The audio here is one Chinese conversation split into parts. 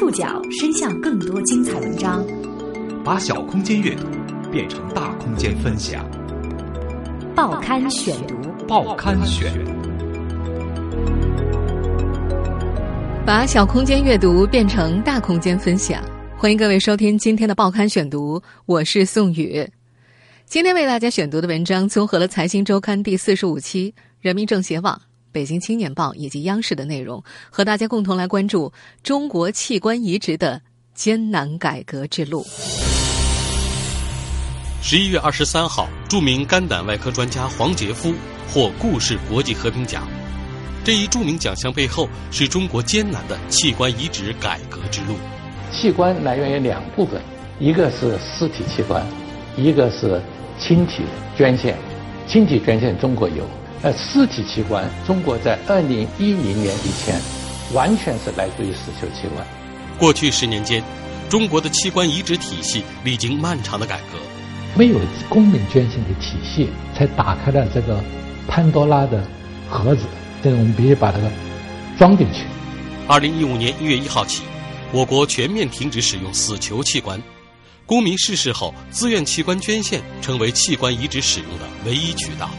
触角伸向更多精彩文章，把小空间阅读变成大空间分享。报刊选读，报刊选，把小空间阅读变成大空间分享。欢迎各位收听今天的报刊选读，我是宋宇。今天为大家选读的文章综合了《财经周刊》第四十五期、人民政协网。北京青年报以及央视的内容，和大家共同来关注中国器官移植的艰难改革之路。十一月二十三号，著名肝胆外科专家黄杰夫获故事国际和平奖。这一著名奖项背后是中国艰难的器官移植改革之路。器官来源于两部分，一个是尸体器官，一个是亲体捐献。亲体捐献中国有。呃，尸体器官，中国在二零一零年以前，完全是来自于死囚器官。过去十年间，中国的器官移植体系历经漫长的改革。没有公民捐献的体系，才打开了这个潘多拉的盒子。这个我们必须把它装进去。二零一五年一月一号起，我国全面停止使用死囚器官，公民逝世后自愿器官捐献成为器官移植使用的唯一渠道。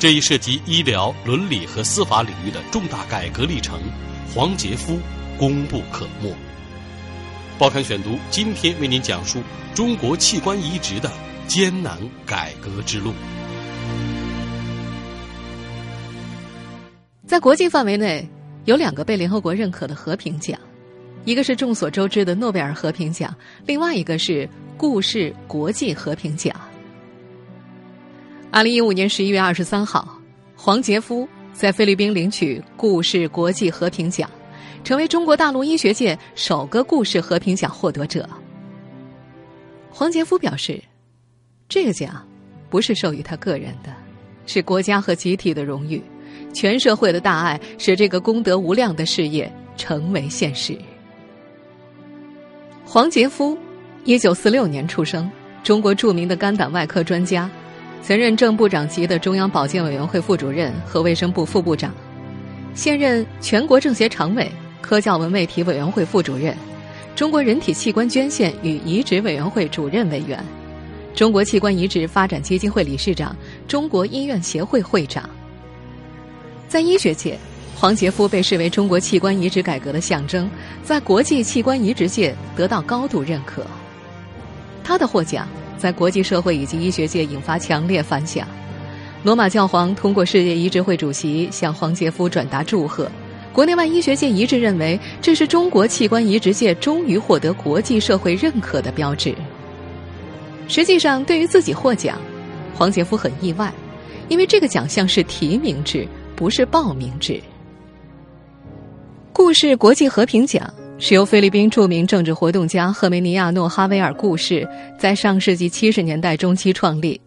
这一涉及医疗、伦理和司法领域的重大改革历程，黄杰夫功不可没。报刊选读今天为您讲述中国器官移植的艰难改革之路。在国际范围内，有两个被联合国认可的和平奖，一个是众所周知的诺贝尔和平奖，另外一个是顾氏国际和平奖。二零一五年十一月二十三号，黄杰夫在菲律宾领取故事国际和平奖，成为中国大陆医学界首个故事和平奖获得者。黄杰夫表示，这个奖不是授予他个人的，是国家和集体的荣誉，全社会的大爱使这个功德无量的事业成为现实。黄杰夫，一九四六年出生，中国著名的肝胆外科专家。曾任正部长级的中央保健委员会副主任和卫生部副部长，现任全国政协常委、科教文卫体委员会副主任，中国人体器官捐献与移植委员会主任委员，中国器官移植发展基金会理事长，中国医院协会会长。在医学界，黄杰夫被视为中国器官移植改革的象征，在国际器官移植界得到高度认可。他的获奖。在国际社会以及医学界引发强烈反响，罗马教皇通过世界移植会主席向黄杰夫转达祝贺。国内外医学界一致认为，这是中国器官移植界终于获得国际社会认可的标志。实际上，对于自己获奖，黄杰夫很意外，因为这个奖项是提名制，不是报名制。故事国际和平奖。是由菲律宾著名政治活动家赫梅尼亚诺·哈维尔故事在上世纪七十年代中期创立，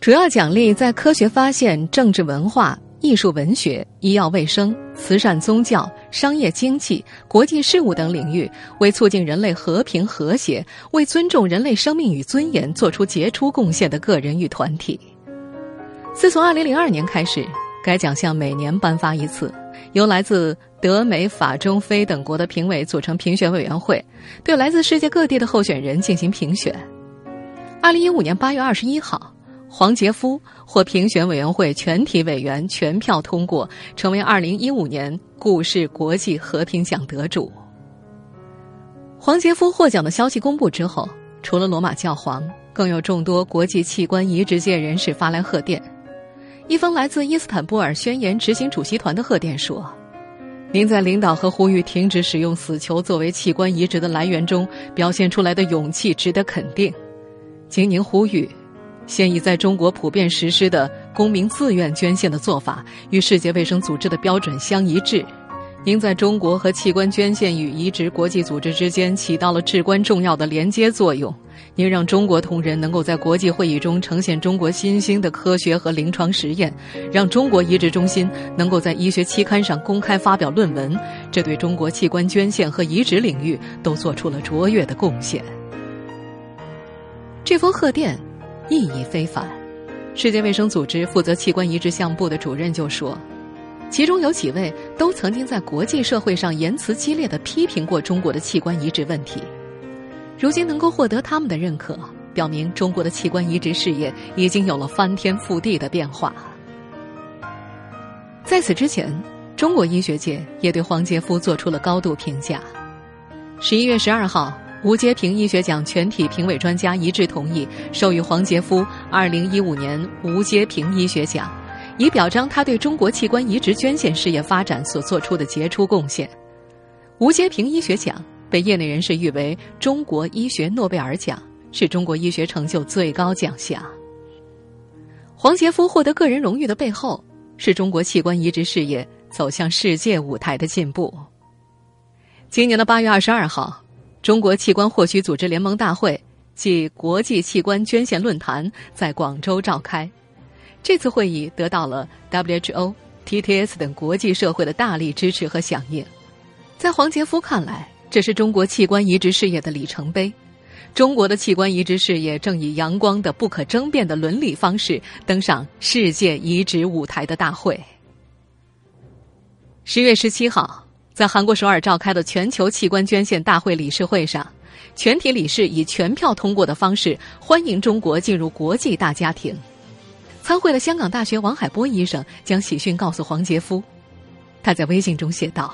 主要奖励在科学发现、政治文化、艺术文学、医药卫生、慈善宗教、商业经济、国际事务等领域为促进人类和平和谐、为尊重人类生命与尊严做出杰出贡献的个人与团体。自从二零零二年开始，该奖项每年颁发一次。由来自德美法中非等国的评委组成评选委员会，对来自世界各地的候选人进行评选。二零一五年八月二十一号，黄杰夫获评选委员会全体委员全票通过，成为二零一五年故事国际和平奖得主。黄杰夫获奖的消息公布之后，除了罗马教皇，更有众多国际器官移植界人士发来贺电。一封来自伊斯坦布尔宣言执行主席团的贺电说：“您在领导和呼吁停止使用死囚作为器官移植的来源中表现出来的勇气值得肯定。请您呼吁，现已在中国普遍实施的公民自愿捐献的做法与世界卫生组织的标准相一致。您在中国和器官捐献与移植国际组织之间起到了至关重要的连接作用。”您让中国同仁能够在国际会议中呈现中国新兴的科学和临床实验，让中国移植中心能够在医学期刊上公开发表论文，这对中国器官捐献和移植领域都做出了卓越的贡献。这封贺电意义非凡。世界卫生组织负责器官移植项目部的主任就说：“其中有几位都曾经在国际社会上言辞激烈的批评过中国的器官移植问题。如今能够获得他们的认可，表明中国的器官移植事业已经有了翻天覆地的变化。在此之前，中国医学界也对黄杰夫做出了高度评价。十一月十二号，吴阶平医学奖全体评委专家一致同意授予黄杰夫二零一五年吴阶平医学奖。以表彰他对中国器官移植捐献事业发展所做出的杰出贡献。吴阶平医学奖被业内人士誉为中国医学诺贝尔奖，是中国医学成就最高奖项。黄杰夫获得个人荣誉的背后，是中国器官移植事业走向世界舞台的进步。今年的八月二十二号，中国器官获取组织联盟大会暨国际器官捐献论坛在广州召开。这次会议得到了 WHO、TTS 等国际社会的大力支持和响应。在黄杰夫看来，这是中国器官移植事业的里程碑。中国的器官移植事业正以阳光的、不可争辩的伦理方式登上世界移植舞台的大会。十月十七号，在韩国首尔召开的全球器官捐献大会理事会上，全体理事以全票通过的方式欢迎中国进入国际大家庭。参会的香港大学王海波医生将喜讯告诉黄杰夫，他在微信中写道：“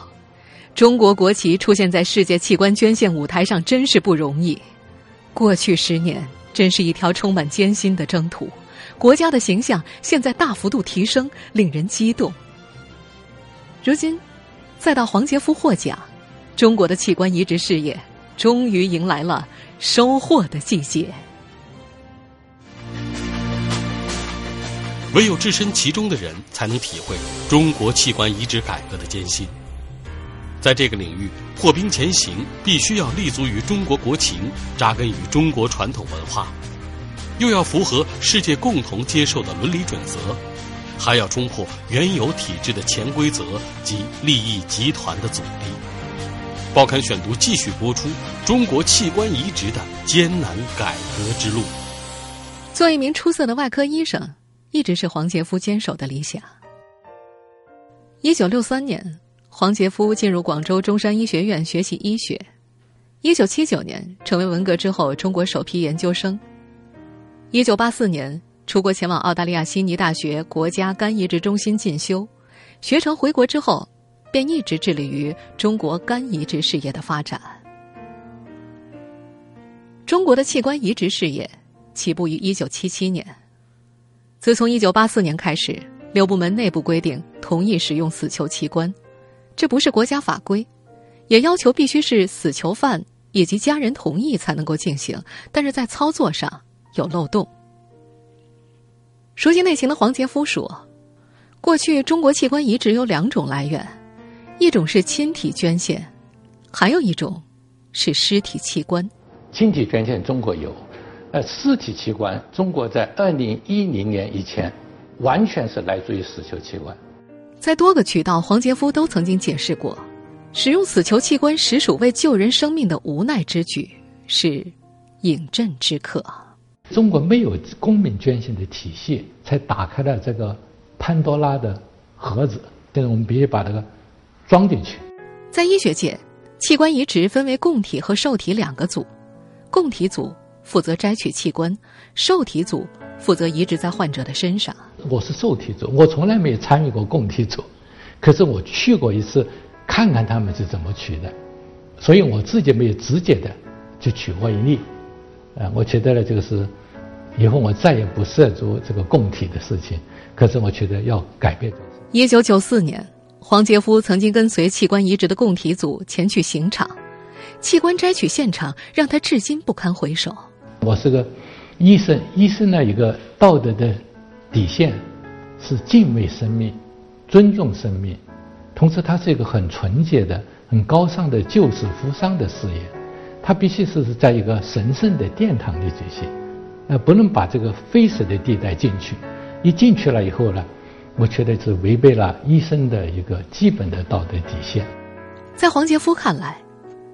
中国国旗出现在世界器官捐献舞台上真是不容易，过去十年真是一条充满艰辛的征途，国家的形象现在大幅度提升，令人激动。如今，再到黄杰夫获奖，中国的器官移植事业终于迎来了收获的季节。”唯有置身其中的人，才能体会中国器官移植改革的艰辛。在这个领域破冰前行，必须要立足于中国国情，扎根于中国传统文化，又要符合世界共同接受的伦理准则，还要冲破原有体制的潜规则及利益集团的阻力。报刊选读继续播出中国器官移植的艰难改革之路。做一名出色的外科医生。一直是黄杰夫坚守的理想。一九六三年，黄杰夫进入广州中山医学院学习医学。一九七九年，成为文革之后中国首批研究生。一九八四年，出国前往澳大利亚悉尼大学国家肝移植中心进修。学成回国之后，便一直致力于中国肝移植事业的发展。中国的器官移植事业起步于一九七七年。自从一九八四年开始，六部门内部规定同意使用死囚器官，这不是国家法规，也要求必须是死囚犯以及家人同意才能够进行，但是在操作上有漏洞。熟悉内情的黄杰夫说：“过去中国器官移植有两种来源，一种是亲体捐献，还有一种是尸体器官。亲体捐献中国有。”呃，尸体器官，中国在二零一零年以前，完全是来自于死囚器官。在多个渠道，黄杰夫都曾经解释过，使用死囚器官实属为救人生命的无奈之举，是饮鸩止渴。中国没有公民捐献的体系，才打开了这个潘多拉的盒子。现在我们必须把这个装进去。在医学界，器官移植分为供体和受体两个组，供体组。负责摘取器官，受体组负责移植在患者的身上。我是受体组，我从来没有参与过供体组，可是我去过一次，看看他们是怎么取的，所以我自己没有直接的就取过一例。啊，我觉得呢，这个是以后我再也不涉足这个供体的事情。可是我觉得要改变。一九九四年，黄杰夫曾经跟随器官移植的供体组前去刑场，器官摘取现场让他至今不堪回首。我是个医生，医生呢一个道德的底线是敬畏生命、尊重生命，同时它是一个很纯洁的、很高尚的救死扶伤的事业，它必须是在一个神圣的殿堂里举行，呃，不能把这个非死的地带进去，一进去了以后呢，我觉得是违背了医生的一个基本的道德底线。在黄杰夫看来，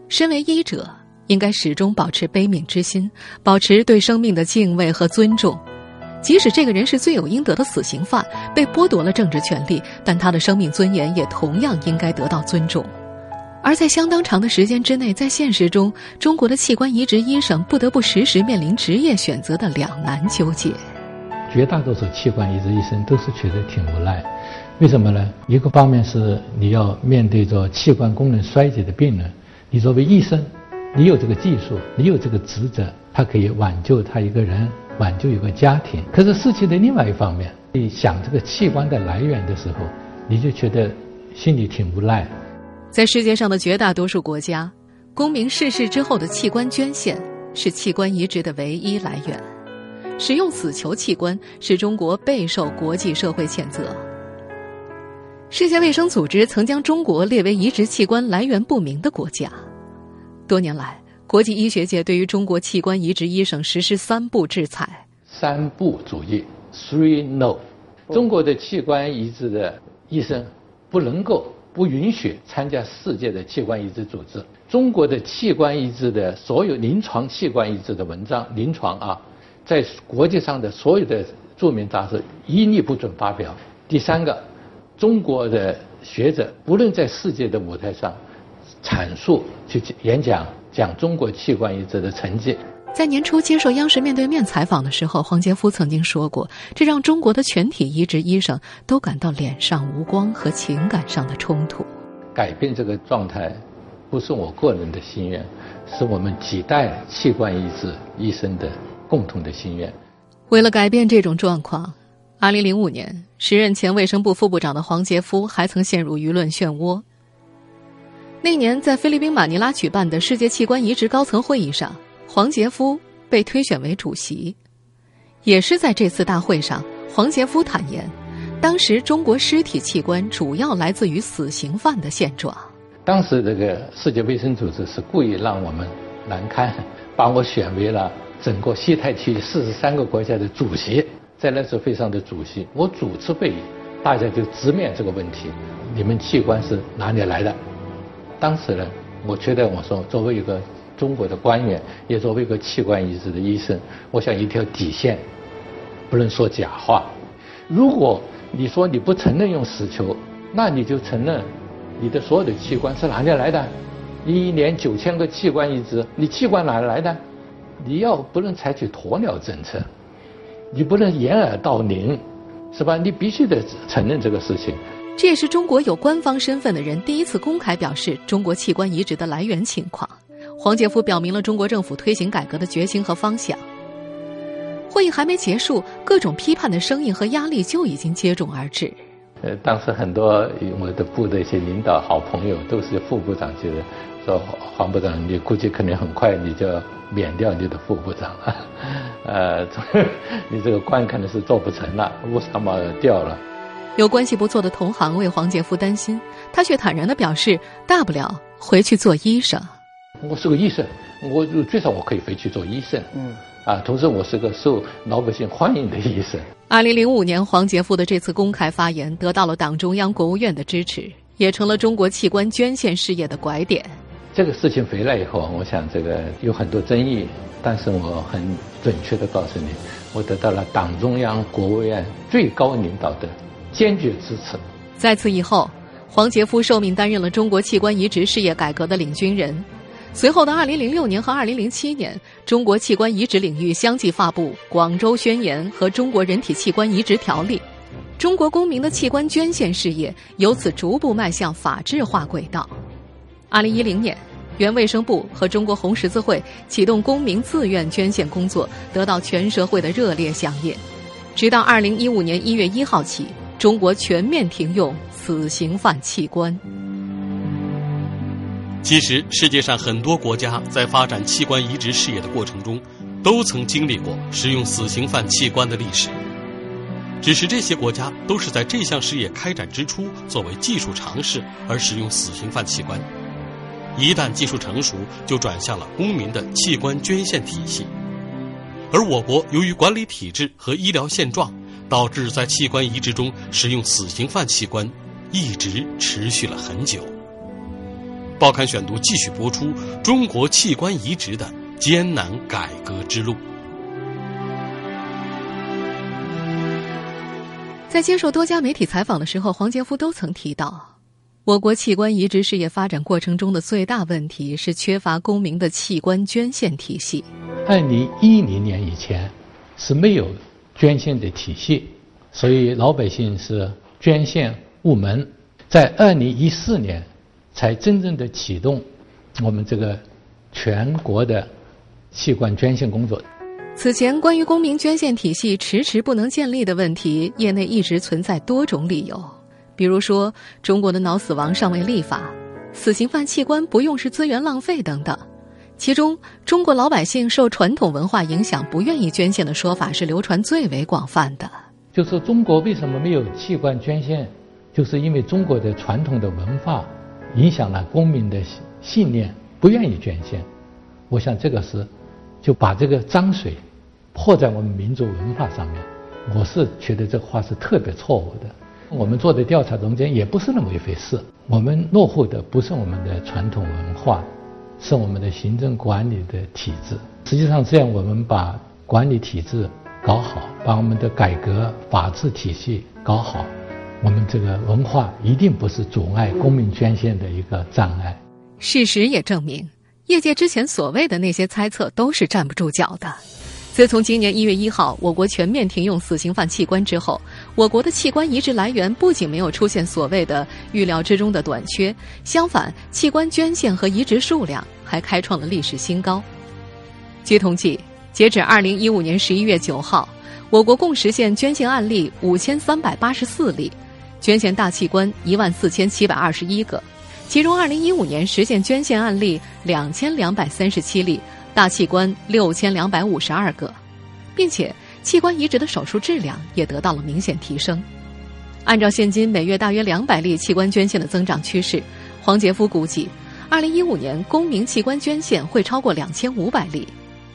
身为医者。应该始终保持悲悯之心，保持对生命的敬畏和尊重。即使这个人是罪有应得的死刑犯，被剥夺了政治权利，但他的生命尊严也同样应该得到尊重。而在相当长的时间之内，在现实中，中国的器官移植医生不得不时时面临职业选择的两难纠结。绝大多数器官移植医生都是觉得挺无奈，为什么呢？一个方面是你要面对着器官功能衰竭的病人，你作为医生，你有这个技术，你有这个职责，他可以挽救他一个人。挽救一个家庭，可是事情的另外一方面，你想这个器官的来源的时候，你就觉得心里挺无奈。在世界上的绝大多数国家，公民逝世之后的器官捐献是器官移植的唯一来源。使用死球器官使中国备受国际社会谴责。世界卫生组织曾将中国列为移植器官来源不明的国家。多年来。国际医学界对于中国器官移植医生实施三步制裁。三不主义 （Three No），中国的器官移植的医生不能够、不允许参加世界的器官移植组织。中国的器官移植的所有临床器官移植的文章，临床啊，在国际上的所有的著名杂志一律不准发表。第三个，中国的学者不论在世界的舞台上阐述、去演讲。讲中国器官移植的成绩。在年初接受央视面对面采访的时候，黄杰夫曾经说过，这让中国的全体移植医生都感到脸上无光和情感上的冲突。改变这个状态，不是我个人的心愿，是我们几代器官移植医生的共同的心愿。为了改变这种状况，2005年，时任前卫生部副部长的黄杰夫还曾陷入舆论漩涡。那年，在菲律宾马尼拉举办的世界器官移植高层会议上，黄杰夫被推选为主席。也是在这次大会上，黄杰夫坦言，当时中国尸体器官主要来自于死刑犯的现状。当时这个世界卫生组织是故意让我们难堪，把我选为了整个西太区四十三个国家的主席，在那次会上的主席。我主持会议，大家就直面这个问题：你们器官是哪里来的？当时呢，我觉得我说，作为一个中国的官员，也作为一个器官移植的医生，我想一条底线，不能说假话。如果你说你不承认用死球，那你就承认你的所有的器官是哪里来的？一年九千个器官移植，你器官哪来的？你要不能采取鸵鸟政策，你不能掩耳盗铃，是吧？你必须得承认这个事情。这也是中国有官方身份的人第一次公开表示中国器官移植的来源情况。黄杰夫表明了中国政府推行改革的决心和方向。会议还没结束，各种批判的声音和压力就已经接踵而至。呃，当时很多我的部的一些领导、好朋友都是副部长级的，说黄部长，你估计可能很快你就要免掉你的副部长了，呃，你这个官可能是做不成了，乌纱帽掉了。有关系不错的同行为黄杰夫担心，他却坦然地表示：“大不了回去做医生。”我是个医生，我最少我可以回去做医生。嗯，啊，同时我是个受老百姓欢迎的医生。二零零五年，黄杰夫的这次公开发言得到了党中央、国务院的支持，也成了中国器官捐献事业的拐点。这个事情回来以后，我想这个有很多争议，但是我很准确地告诉你，我得到了党中央、国务院最高领导的。坚决支持。在此以后，黄杰夫受命担任了中国器官移植事业改革的领军人。随后的2006年和2007年，中国器官移植领域相继发布《广州宣言》和《中国人体器官移植条例》，中国公民的器官捐献事业由此逐步迈向法治化轨道。2010年，原卫生部和中国红十字会启动公民自愿捐献工作，得到全社会的热烈响应。直到2015年1月1号起。中国全面停用死刑犯器官。其实，世界上很多国家在发展器官移植事业的过程中，都曾经历过使用死刑犯器官的历史。只是这些国家都是在这项事业开展之初作为技术尝试而使用死刑犯器官，一旦技术成熟，就转向了公民的器官捐献体系。而我国由于管理体制和医疗现状。导致在器官移植中使用死刑犯器官，一直持续了很久。报刊选读继续播出中国器官移植的艰难改革之路。在接受多家媒体采访的时候，黄杰夫都曾提到，我国器官移植事业发展过程中的最大问题是缺乏公民的器官捐献体系。二零一零年以前是没有捐献的体系，所以老百姓是捐献无门。在二零一四年才真正的启动我们这个全国的器官捐献工作。此前，关于公民捐献体系迟迟不能建立的问题，业内一直存在多种理由，比如说中国的脑死亡尚未立法，死刑犯器官不用是资源浪费等等。其中，中国老百姓受传统文化影响，不愿意捐献的说法是流传最为广泛的。就说中国为什么没有器官捐献，就是因为中国的传统的文化影响了公民的信念，不愿意捐献。我想这个是。就把这个脏水泼在我们民族文化上面，我是觉得这话是特别错误的。我们做的调查中间也不是那么一回事。我们落后的不是我们的传统文化，是我们的行政管理的体制。实际上，这样我们把管理体制搞好，把我们的改革法治体系搞好，我们这个文化一定不是阻碍公民捐献的一个障碍。事实也证明。业界之前所谓的那些猜测都是站不住脚的。自从今年一月一号我国全面停用死刑犯器官之后，我国的器官移植来源不仅没有出现所谓的预料之中的短缺，相反，器官捐献和移植数量还开创了历史新高。据统计，截止二零一五年十一月九号，我国共实现捐献案例五千三百八十四例，捐献大器官一万四千七百二十一个。其中，2015年实现捐献案例2237例，大器官6252个，并且器官移植的手术质量也得到了明显提升。按照现今每月大约200例器官捐献的增长趋势，黄杰夫估计，2015年公民器官捐献会超过2500例。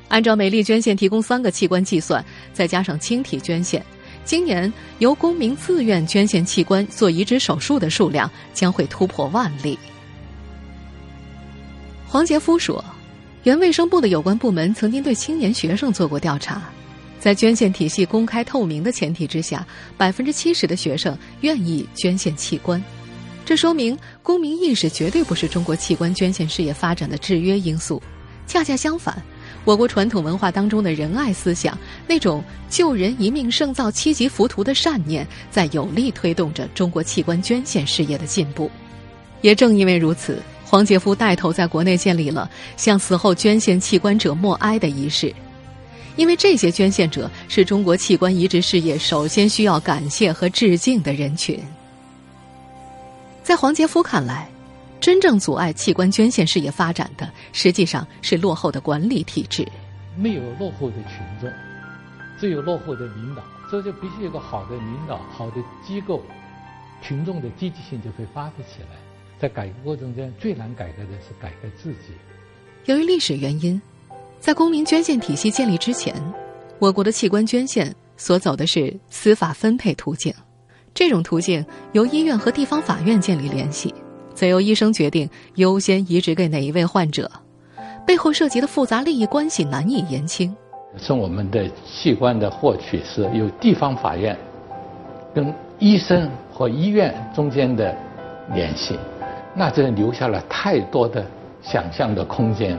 按照每例捐献提供三个器官计算，再加上亲体捐献。今年由公民自愿捐献器官做移植手术的数量将会突破万例。黄杰夫说，原卫生部的有关部门曾经对青年学生做过调查，在捐献体系公开透明的前提之下，百分之七十的学生愿意捐献器官，这说明公民意识绝对不是中国器官捐献事业发展的制约因素，恰恰相反。我国传统文化当中的仁爱思想，那种救人一命胜造七级浮屠的善念，在有力推动着中国器官捐献事业的进步。也正因为如此，黄杰夫带头在国内建立了向死后捐献器官者默哀的仪式，因为这些捐献者是中国器官移植事业首先需要感谢和致敬的人群。在黄杰夫看来。真正阻碍器官捐献事业发展的，实际上是落后的管理体制。没有落后的群众，只有落后的领导。这就必须有个好的领导、好的机构，群众的积极性就会发挥起来。在改革过程中，最难改革的是改革自己。由于历史原因，在公民捐献体系建立之前，我国的器官捐献所走的是司法分配途径。这种途径由医院和地方法院建立联系。则由医生决定优先移植给哪一位患者，背后涉及的复杂利益关系难以言清。从我们的器官的获取是由地方法院跟医生和医院中间的联系，那这留下了太多的想象的空间，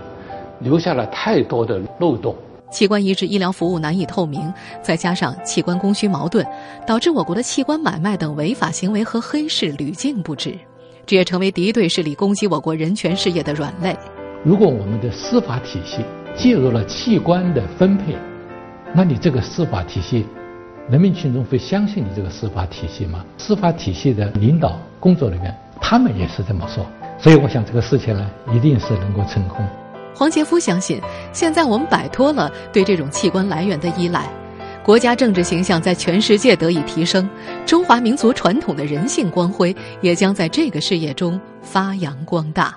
留下了太多的漏洞。器官移植医疗服务难以透明，再加上器官供需矛盾，导致我国的器官买卖等违法行为和黑市屡禁不止。这也成为敌对势力攻击我国人权事业的软肋。如果我们的司法体系介入了器官的分配，那你这个司法体系，人民群众会相信你这个司法体系吗？司法体系的领导工作人员，他们也是这么说。所以，我想这个事情呢，一定是能够成功。黄杰夫相信，现在我们摆脱了对这种器官来源的依赖。国家政治形象在全世界得以提升，中华民族传统的人性光辉也将在这个事业中发扬光大。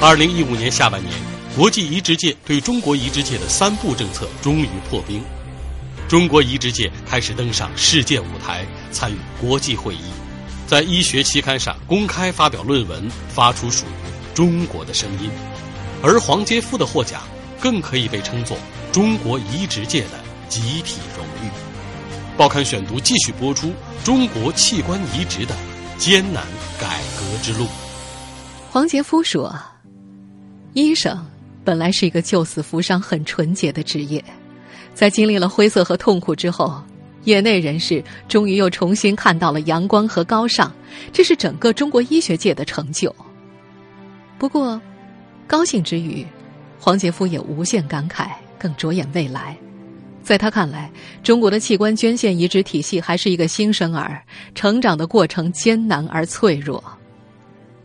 二零一五年下半年，国际移植界对中国移植界的三步政策终于破冰，中国移植界开始登上世界舞台，参与国际会议，在医学期刊上公开发表论文，发出属于中国的声音，而黄杰夫的获奖更可以被称作。中国移植界的集体荣誉。报刊选读继续播出中国器官移植的艰难改革之路。黄杰夫说：“医生本来是一个救死扶伤、很纯洁的职业，在经历了灰色和痛苦之后，业内人士终于又重新看到了阳光和高尚，这是整个中国医学界的成就。不过，高兴之余，黄杰夫也无限感慨，更着眼未来。”在他看来，中国的器官捐献移植体系还是一个新生儿，成长的过程艰难而脆弱。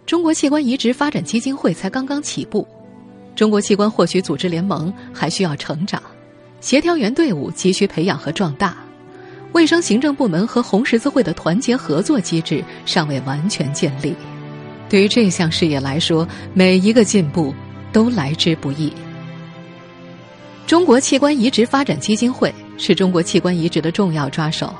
中国器官移植发展基金会才刚刚起步，中国器官获取组织联盟还需要成长，协调员队伍急需培养和壮大，卫生行政部门和红十字会的团结合作机制尚未完全建立。对于这项事业来说，每一个进步都来之不易。中国器官移植发展基金会是中国器官移植的重要抓手，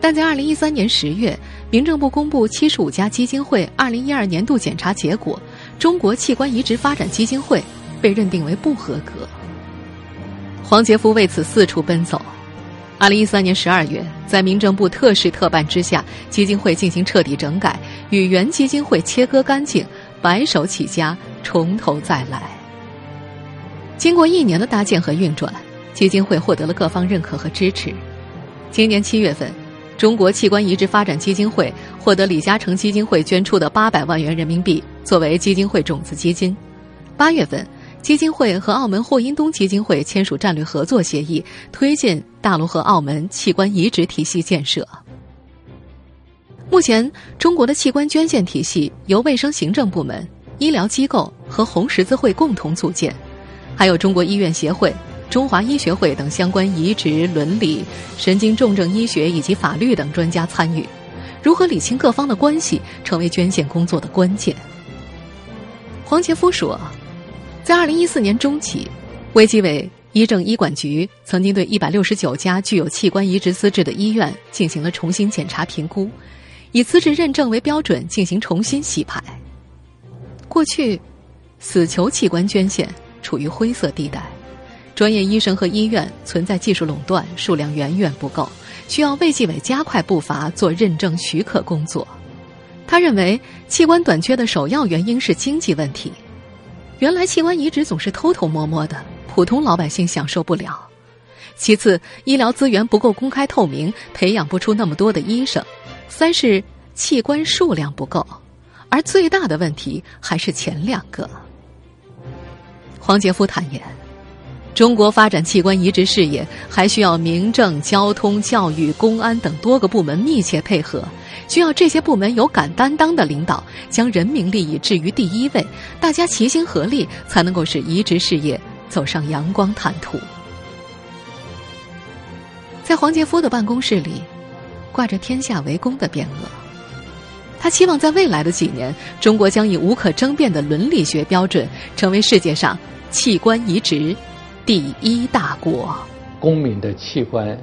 但在二零一三年十月，民政部公布七十五家基金会二零一二年度检查结果，中国器官移植发展基金会被认定为不合格。黄杰夫为此四处奔走。二零一三年十二月，在民政部特事特办之下，基金会进行彻底整改，与原基金会切割干净，白手起家，从头再来。经过一年的搭建和运转，基金会获得了各方认可和支持。今年七月份，中国器官移植发展基金会获得李嘉诚基金会捐出的八百万元人民币作为基金会种子基金。八月份，基金会和澳门霍英东基金会签署战略合作协议，推进大陆和澳门器官移植体系建设。目前，中国的器官捐献体系由卫生行政部门、医疗机构和红十字会共同组建。还有中国医院协会、中华医学会等相关移植、伦理、神经重症医学以及法律等专家参与，如何理清各方的关系，成为捐献工作的关键。黄杰夫说，在二零一四年中期，卫计委医政医管局曾经对一百六十九家具有器官移植资质的医院进行了重新检查评估，以资质认证为标准进行重新洗牌。过去，死囚器官捐献。处于灰色地带，专业医生和医院存在技术垄断，数量远远不够，需要卫计委加快步伐做认证许可工作。他认为，器官短缺的首要原因是经济问题。原来器官移植总是偷偷摸摸的，普通老百姓享受不了。其次，医疗资源不够公开透明，培养不出那么多的医生。三是器官数量不够，而最大的问题还是前两个。黄杰夫坦言，中国发展器官移植事业还需要民政、交通、教育、公安等多个部门密切配合，需要这些部门有敢担当的领导，将人民利益置于第一位，大家齐心合力，才能够使移植事业走上阳光坦途。在黄杰夫的办公室里，挂着“天下为公”的匾额。他期望在未来的几年，中国将以无可争辩的伦理学标准，成为世界上器官移植第一大国。公民的器官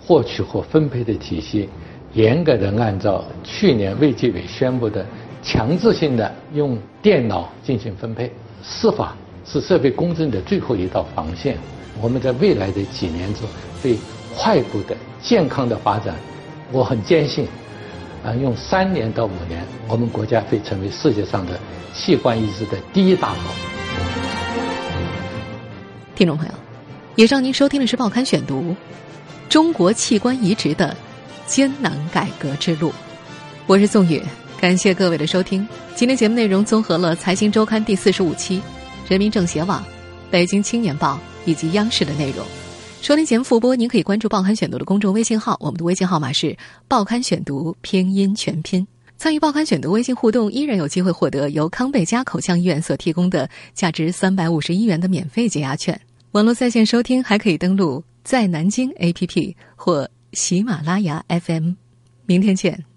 获取和分配的体系，严格的按照去年卫计委宣布的强制性的用电脑进行分配。司法是社会公正的最后一道防线。我们在未来的几年中会快步的、健康的发展。我很坚信。啊，用三年到五年，我们国家会成为世界上的器官移植的第一大国。听众朋友，以上您收听的是《报刊选读》，中国器官移植的艰难改革之路。我是宋宇，感谢各位的收听。今天节目内容综合了《财经周刊》第四十五期、人民政协网、北京青年报以及央视的内容。收听节目复播，您可以关注《报刊选读》的公众微信号，我们的微信号码是《报刊选读》拼音全拼。参与《报刊选读》微信互动，依然有机会获得由康贝佳口腔医院所提供的价值三百五十一元的免费解压券。网络在线收听还可以登录在南京 APP 或喜马拉雅 FM。明天见。